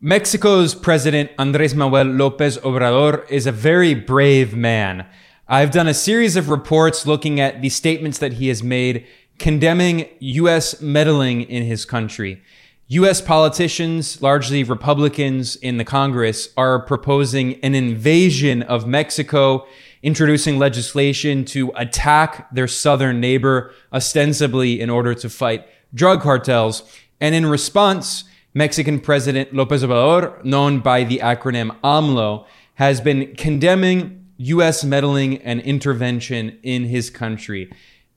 Mexico's President Andres Manuel Lopez Obrador is a very brave man. I've done a series of reports looking at the statements that he has made condemning U.S. meddling in his country. U.S. politicians, largely Republicans in the Congress, are proposing an invasion of Mexico, introducing legislation to attack their southern neighbor, ostensibly in order to fight drug cartels. And in response, Mexican President Lopez Obrador, known by the acronym AMLO, has been condemning U.S. meddling and intervention in his country.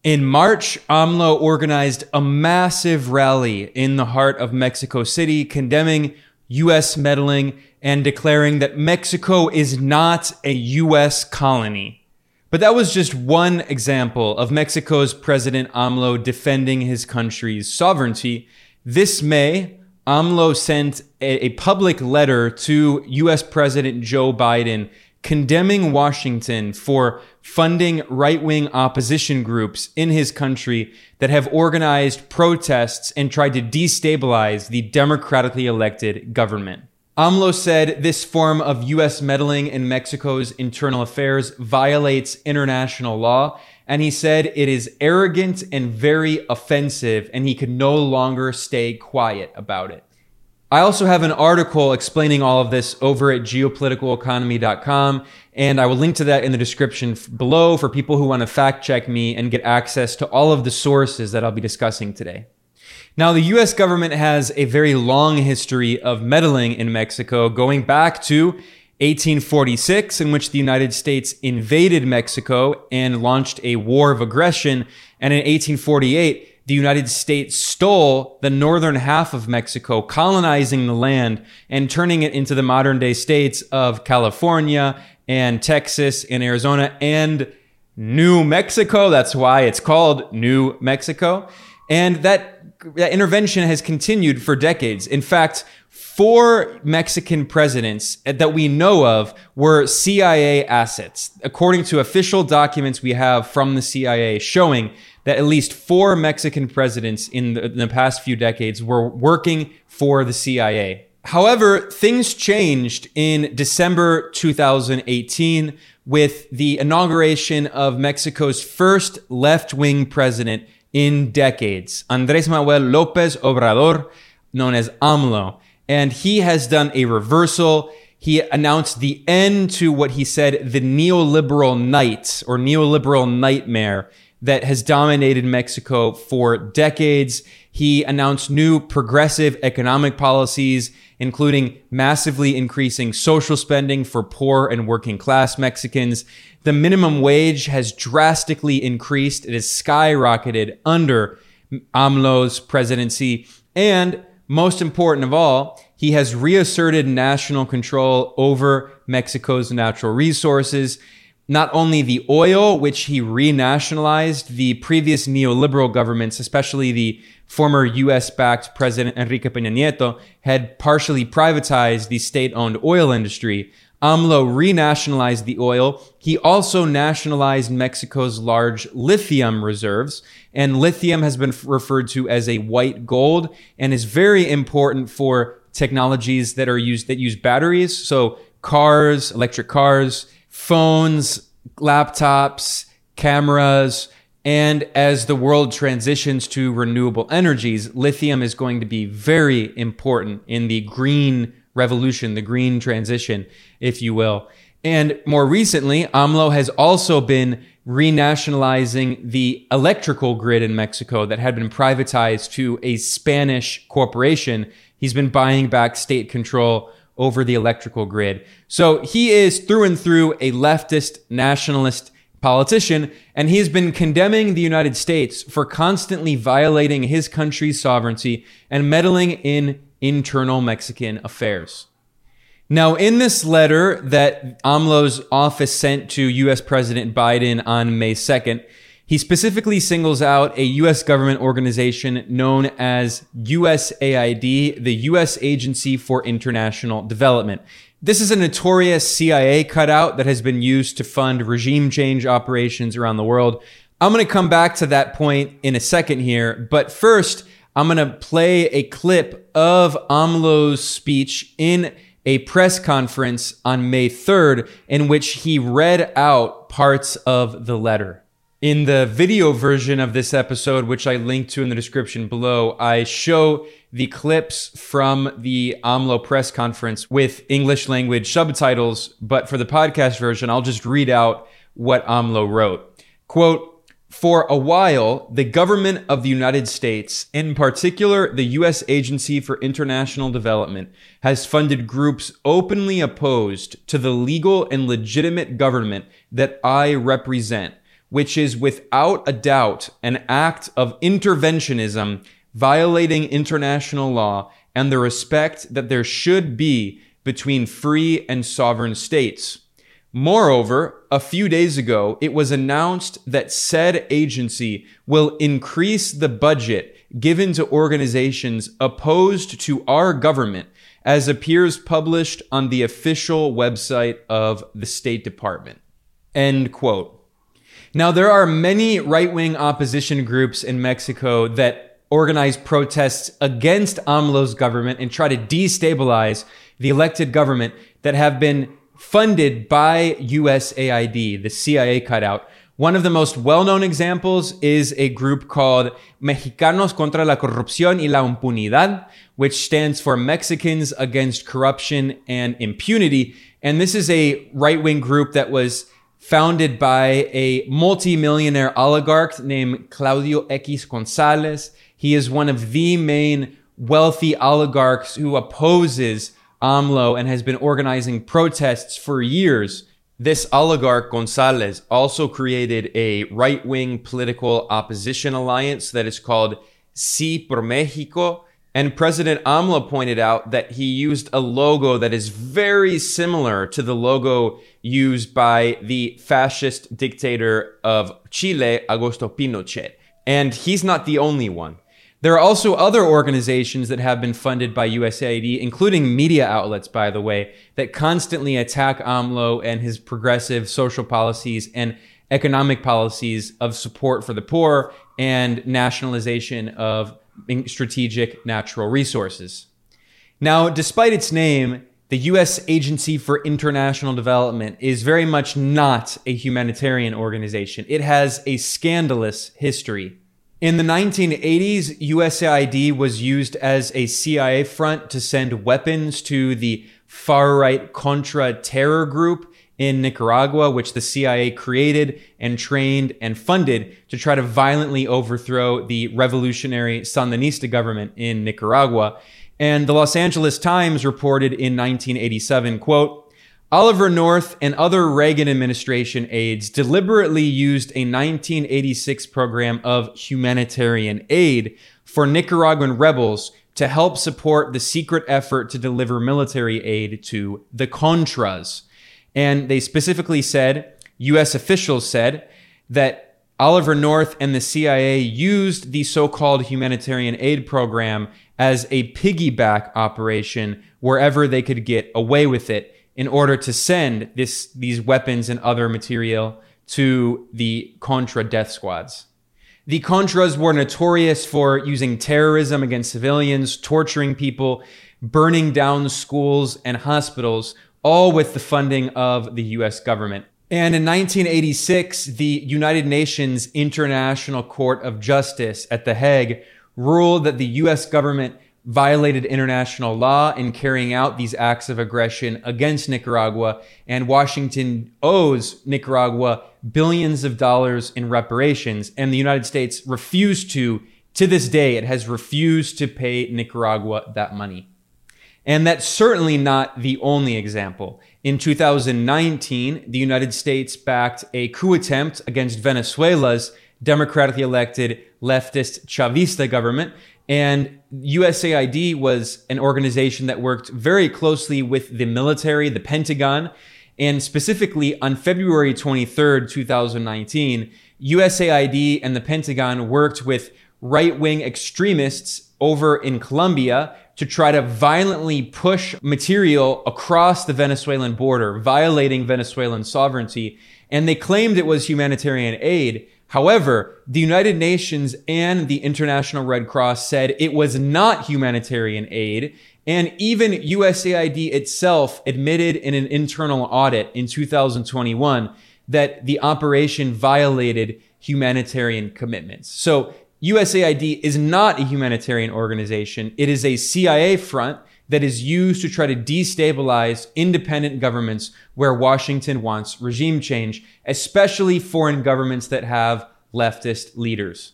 In March, AMLO organized a massive rally in the heart of Mexico City, condemning U.S. meddling and declaring that Mexico is not a U.S. colony. But that was just one example of Mexico's President AMLO defending his country's sovereignty. This May, AMLO sent a, a, public letter to US President Joe Biden condemning Washington for funding right wing opposition groups in his country that have organized protests and tried to destabilize the democratically elected government. AMLO said this form of US meddling in Mexico's internal affairs violates international law and he said it is arrogant and very offensive, and he could no longer stay quiet about it. I also have an article explaining all of this over at geopoliticaleconomy.com, and I will link to that in the description below for people who want to fact check me and get access to all of the sources that I'll be discussing today. Now, the US government has a very long history of meddling in Mexico, going back to 1846, in which the United States invaded Mexico and launched a war of aggression. And in 1848, the United States stole the northern half of Mexico, colonizing the land and turning it into the modern day states of California and Texas and Arizona and New Mexico. That's why it's called New Mexico. And that, that intervention has continued for decades. In fact, four Mexican presidents that we know of were CIA assets, according to official documents we have from the CIA showing that at least four Mexican presidents in the, in the past few decades were working for the CIA. However, things changed in December 2018 with the inauguration of Mexico's first left wing president in decades, Andres Manuel Lopez Obrador, known as AMLO. And he has done a reversal. He announced the end to what he said the neoliberal night or neoliberal nightmare that has dominated Mexico for decades. He announced new progressive economic policies, including massively increasing social spending for poor and working class Mexicans. The minimum wage has drastically increased. It has skyrocketed under AMLO's presidency. And most important of all, he has reasserted national control over Mexico's natural resources. Not only the oil, which he renationalized, the previous neoliberal governments, especially the former US backed President Enrique Peña Nieto, had partially privatized the state owned oil industry. AMLO renationalized the oil. He also nationalized Mexico's large lithium reserves. And lithium has been referred to as a white gold and is very important for technologies that are used that use batteries. So cars, electric cars, phones, laptops, cameras, and as the world transitions to renewable energies, lithium is going to be very important in the green revolution, the green transition, if you will. And more recently, AMLO has also been renationalizing the electrical grid in Mexico that had been privatized to a Spanish corporation. He's been buying back state control over the electrical grid. So he is through and through a leftist nationalist politician, and he's been condemning the United States for constantly violating his country's sovereignty and meddling in internal Mexican affairs. Now, in this letter that AMLO's office sent to US President Biden on May 2nd, he specifically singles out a US government organization known as USAID, the US Agency for International Development. This is a notorious CIA cutout that has been used to fund regime change operations around the world. I'm going to come back to that point in a second here, but first, I'm going to play a clip of AMLO's speech in a press conference on May 3rd in which he read out parts of the letter. In the video version of this episode, which I link to in the description below, I show the clips from the AMLO press conference with English language subtitles. But for the podcast version, I'll just read out what AMLO wrote. Quote, for a while, the government of the United States, in particular the U.S. Agency for International Development, has funded groups openly opposed to the legal and legitimate government that I represent, which is without a doubt an act of interventionism violating international law and the respect that there should be between free and sovereign states. Moreover, a few days ago, it was announced that said agency will increase the budget given to organizations opposed to our government as appears published on the official website of the State Department. End quote. Now, there are many right wing opposition groups in Mexico that organize protests against AMLO's government and try to destabilize the elected government that have been funded by USAID, the CIA cutout. One of the most well-known examples is a group called Mexicanos contra la Corrupción y la Impunidad, which stands for Mexicans Against Corruption and Impunity. And this is a right-wing group that was founded by a multi-millionaire oligarch named Claudio X Gonzalez. He is one of the main wealthy oligarchs who opposes AMLO and has been organizing protests for years. This oligarch Gonzalez also created a right wing political opposition alliance that is called Sí por México. And President AMLO pointed out that he used a logo that is very similar to the logo used by the fascist dictator of Chile, Augusto Pinochet. And he's not the only one. There are also other organizations that have been funded by USAID, including media outlets, by the way, that constantly attack AMLO and his progressive social policies and economic policies of support for the poor and nationalization of strategic natural resources. Now, despite its name, the U.S. Agency for International Development is very much not a humanitarian organization. It has a scandalous history. In the 1980s, USAID was used as a CIA front to send weapons to the far right Contra terror group in Nicaragua, which the CIA created and trained and funded to try to violently overthrow the revolutionary Sandinista government in Nicaragua. And the Los Angeles Times reported in 1987, quote, Oliver North and other Reagan administration aides deliberately used a 1986 program of humanitarian aid for Nicaraguan rebels to help support the secret effort to deliver military aid to the Contras. And they specifically said, US officials said, that Oliver North and the CIA used the so called humanitarian aid program as a piggyback operation wherever they could get away with it in order to send this, these weapons and other material to the Contra death squads. The Contras were notorious for using terrorism against civilians, torturing people, burning down schools and hospitals, all with the funding of the US government. And in 1986, the United Nations International Court of Justice at The Hague ruled that the US government violated international law in carrying out these acts of aggression against Nicaragua, and Washington owes Nicaragua billions of dollars in reparations, and the United States refused to, to this day, it has refused to pay Nicaragua that money. And that's certainly not the only example. In 2019, the United States backed a coup attempt against Venezuela's democratically elected leftist Chavista government and USAID was an organization that worked very closely with the military, the Pentagon, and specifically on February 23rd, 2019, USAID and the Pentagon worked with right wing extremists over in Colombia to try to violently push material across the Venezuelan border, violating Venezuelan sovereignty. And they claimed it was humanitarian aid. However, the United Nations and the International Red Cross said it was not humanitarian aid. And even USAID itself admitted in an internal audit in 2021 that the operation violated humanitarian commitments. So USAID is not a humanitarian organization. It is a CIA front that is used to try to destabilize independent governments where Washington wants regime change, especially foreign governments that have leftist leaders.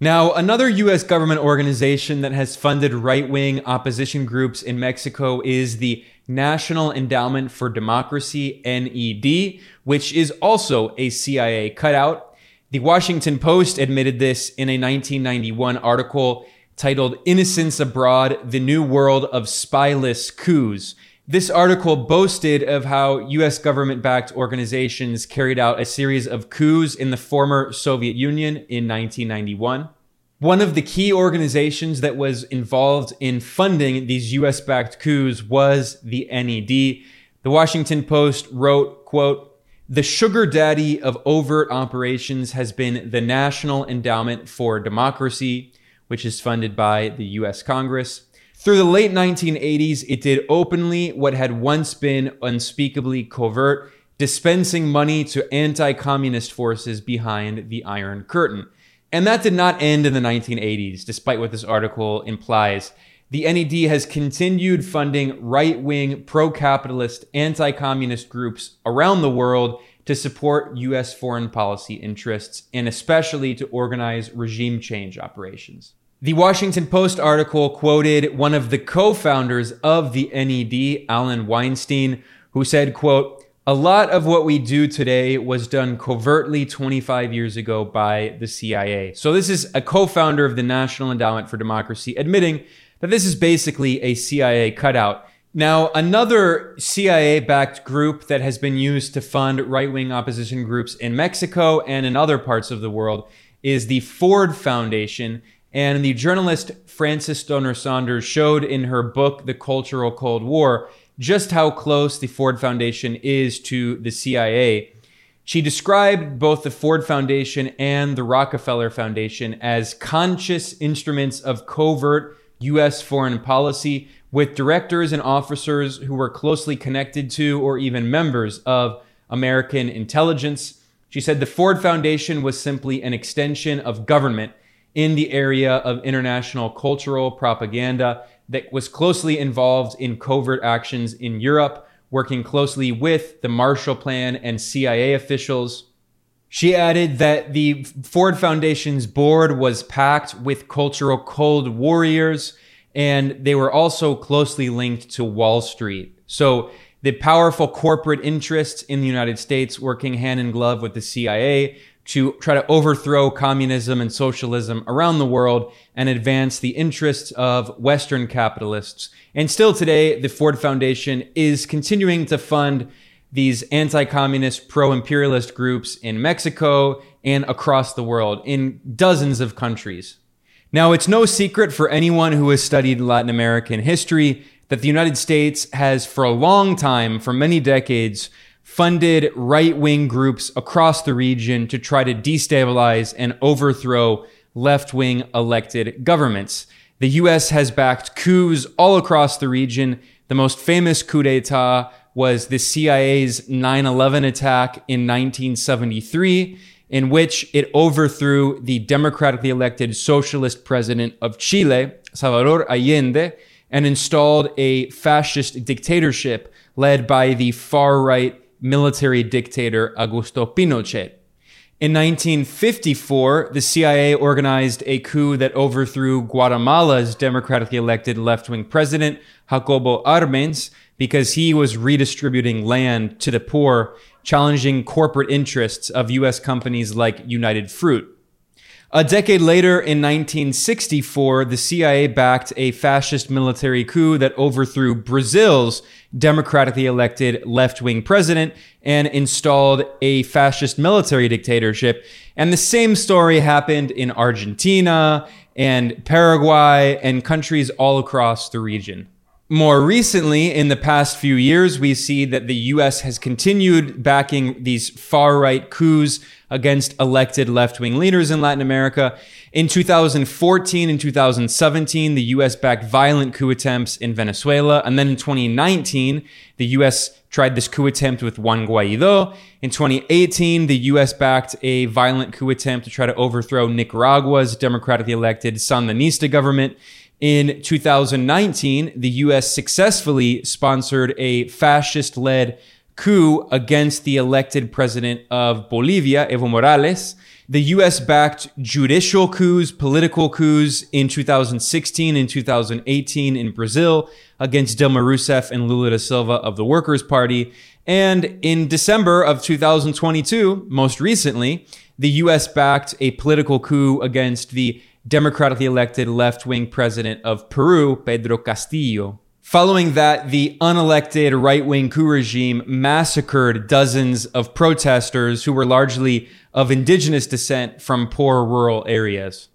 Now, another US government organization that has funded right wing opposition groups in Mexico is the National Endowment for Democracy, NED, which is also a CIA cutout. The Washington Post admitted this in a 1991 article titled Innocents Abroad The New World of Spyless Coups. This article boasted of how US government backed organizations carried out a series of coups in the former Soviet Union in 1991. One of the key organizations that was involved in funding these US backed coups was the NED. The Washington Post wrote, quote, the sugar daddy of overt operations has been the National Endowment for Democracy, which is funded by the US Congress. Through the late 1980s, it did openly what had once been unspeakably covert, dispensing money to anti communist forces behind the Iron Curtain. And that did not end in the 1980s, despite what this article implies. The NED has continued funding right wing, pro capitalist, anti communist groups around the world to support U.S. foreign policy interests and especially to organize regime change operations. The Washington Post article quoted one of the co-founders of the NED, Allen Weinstein, who said, quote, a lot of what we do today was done covertly 25 years ago by the CIA. So this is a co-founder of the National Endowment for Democracy admitting that this is basically a CIA cutout. Now, another CIA backed group that has been used to fund right wing opposition groups in Mexico and in other parts of the world is the Ford Foundation. And the journalist Frances Stonor Saunders showed in her book, The Cultural Cold War, just how close the Ford Foundation is to the CIA. She described both the Ford Foundation and the Rockefeller Foundation as conscious instruments of covert U.S. foreign policy with directors and officers who were closely connected to or even members of American intelligence. She said the Ford Foundation was simply an extension of government in the area of international cultural propaganda that was closely involved in covert actions in Europe, working closely with the Marshall Plan and CIA officials. She added that the Ford Foundation's board was packed with cultural cold warriors and they were also closely linked to Wall Street. So the powerful corporate interests in the United States working hand in glove with the CIA to try to overthrow communism and socialism around the world and advance the interests of Western capitalists. And still today, the Ford Foundation is continuing to fund these anti-communist, pro-imperialist groups in Mexico and across the world in dozens of countries. Now, it's no secret for anyone who has studied Latin American history that the United States has, for a long time, for many decades, funded right wing groups across the region to try to destabilize and overthrow left wing elected governments. The US has backed coups all across the region. The most famous coup d'etat was the CIA's 9 11 attack in 1973 in which it overthrew the democratically elected socialist president of Chile, Salvador Allende, and installed a fascist dictatorship led by the far right military dictator Augusto Pinochet. In 1954, the CIA organized a coup that overthrew Guatemala's democratically elected left wing president, Jacobo Arbenz, because he was redistributing land to the poor challenging corporate interests of US companies like United Fruit. A decade later, in 1964, the CIA backed a fascist military coup that overthrew Brazil's democratically elected left wing president and installed a fascist military dictatorship. And the same story happened in Argentina and Paraguay and countries all across the region. More recently, in the past few years, we see that the US has continued backing these far right coups against elected left wing leaders in Latin America. In 2014 and 2017, the US backed violent coup attempts in Venezuela. And then in 2019, the US tried this coup attempt with Juan Guaido. In 2018, the US backed a violent coup attempt to try to overthrow Nicaragua's democratically elected Sandinista government. In 2019, the US successfully sponsored a fascist led coup against the elected president of Bolivia, Evo Morales. The US backed judicial coups, political coups in 2016 and 2018 in Brazil against Dilma Rousseff and Lula da Silva of the Workers' Party. And in December of 2022, most recently, the US backed a political coup against the democratically elected left wing president of Peru, Pedro Castillo. Following that, the unelected right wing coup regime massacred dozens of protesters who were largely of indigenous descent from poor rural areas.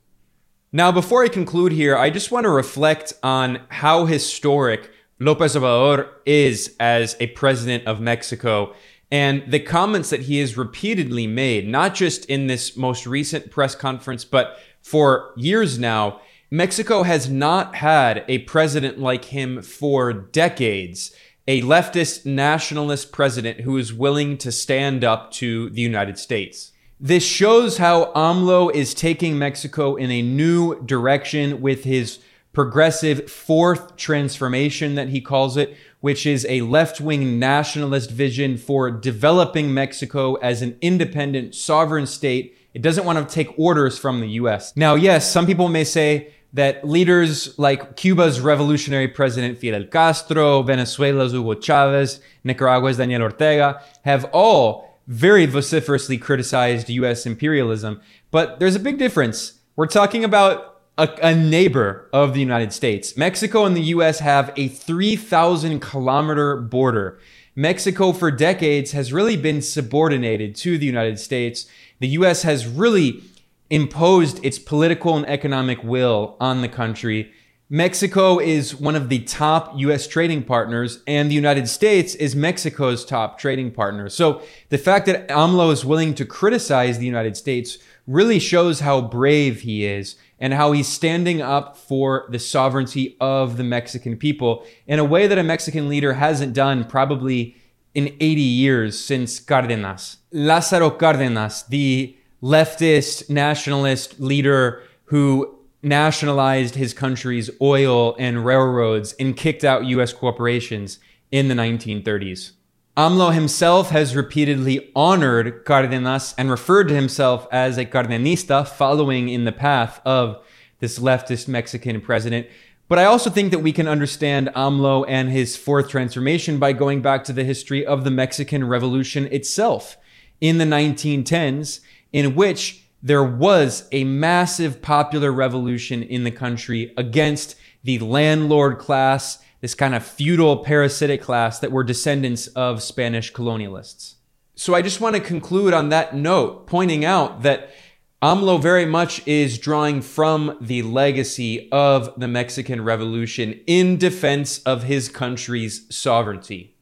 Now, before I conclude here, I just want to reflect on how historic Lopez Obrador is as a president of Mexico and the comments that he has repeatedly made, not just in this most recent press conference, but for years now, Mexico has not had a president like him for decades. A leftist nationalist president who is willing to stand up to the United States. This shows how AMLO is taking Mexico in a new direction with his progressive fourth transformation that he calls it, which is a left wing nationalist vision for developing Mexico as an independent sovereign state it doesn't want to take orders from the US. Now, yes, some people may say that leaders like Cuba's revolutionary president Fidel Castro, Venezuela's Hugo Chavez, Nicaragua's Daniel Ortega have all very vociferously criticized US imperialism. But there's a big difference. We're talking about a, a, neighbor of the United States. Mexico and the US have a 3,000 kilometer border. Mexico, for decades, has really been subordinated to the United States the US has really imposed its political and economic will on the country. Mexico is one of the top US trading partners, and the United States is Mexico's top trading partner. So the fact that AMLO is willing to criticize the United States really shows how brave he is and how he's standing up for the sovereignty of the Mexican people in a way that a Mexican leader hasn't done probably in 80 years since Cárdenas. Lázaro Cárdenas, the leftist nationalist leader who nationalized his country's oil and railroads and kicked out US corporations in the 1930s. AMLO himself has repeatedly honored Cárdenas and referred to himself as a Cardenista, following in the path of this leftist Mexican president. But I also think that we can understand AMLO and his fourth transformation by going back to the history of the Mexican Revolution itself in the 1910s, in which there was a massive popular revolution in the country against the landlord class, this kind of feudal parasitic class that were descendants of Spanish colonialists. So I just want to conclude on that note, pointing out that AMLO very much is drawing from the legacy of the Mexican Revolution in defense of his country's sovereignty.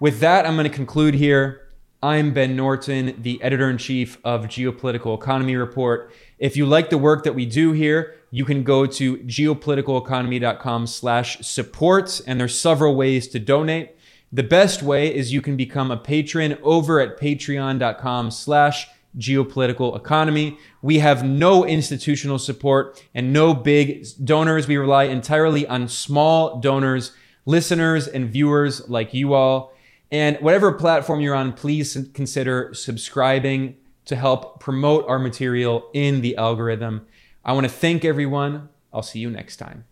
With that, I'm going to conclude here. I'm Ben Norton, the editor in chief of Geopolitical Economy Report. If you like the work that we do here, you can go to geopoliticaleconomy.com slash support, and there's several ways to donate. The best way is you can become a patron over at patreon.com slash geopolitical economy. We have no institutional support and no big donors. We rely entirely on small donors, listeners, and viewers like you all. And whatever platform you're on, please consider subscribing to help promote our material in the algorithm. I want to thank everyone. I'll see you next time.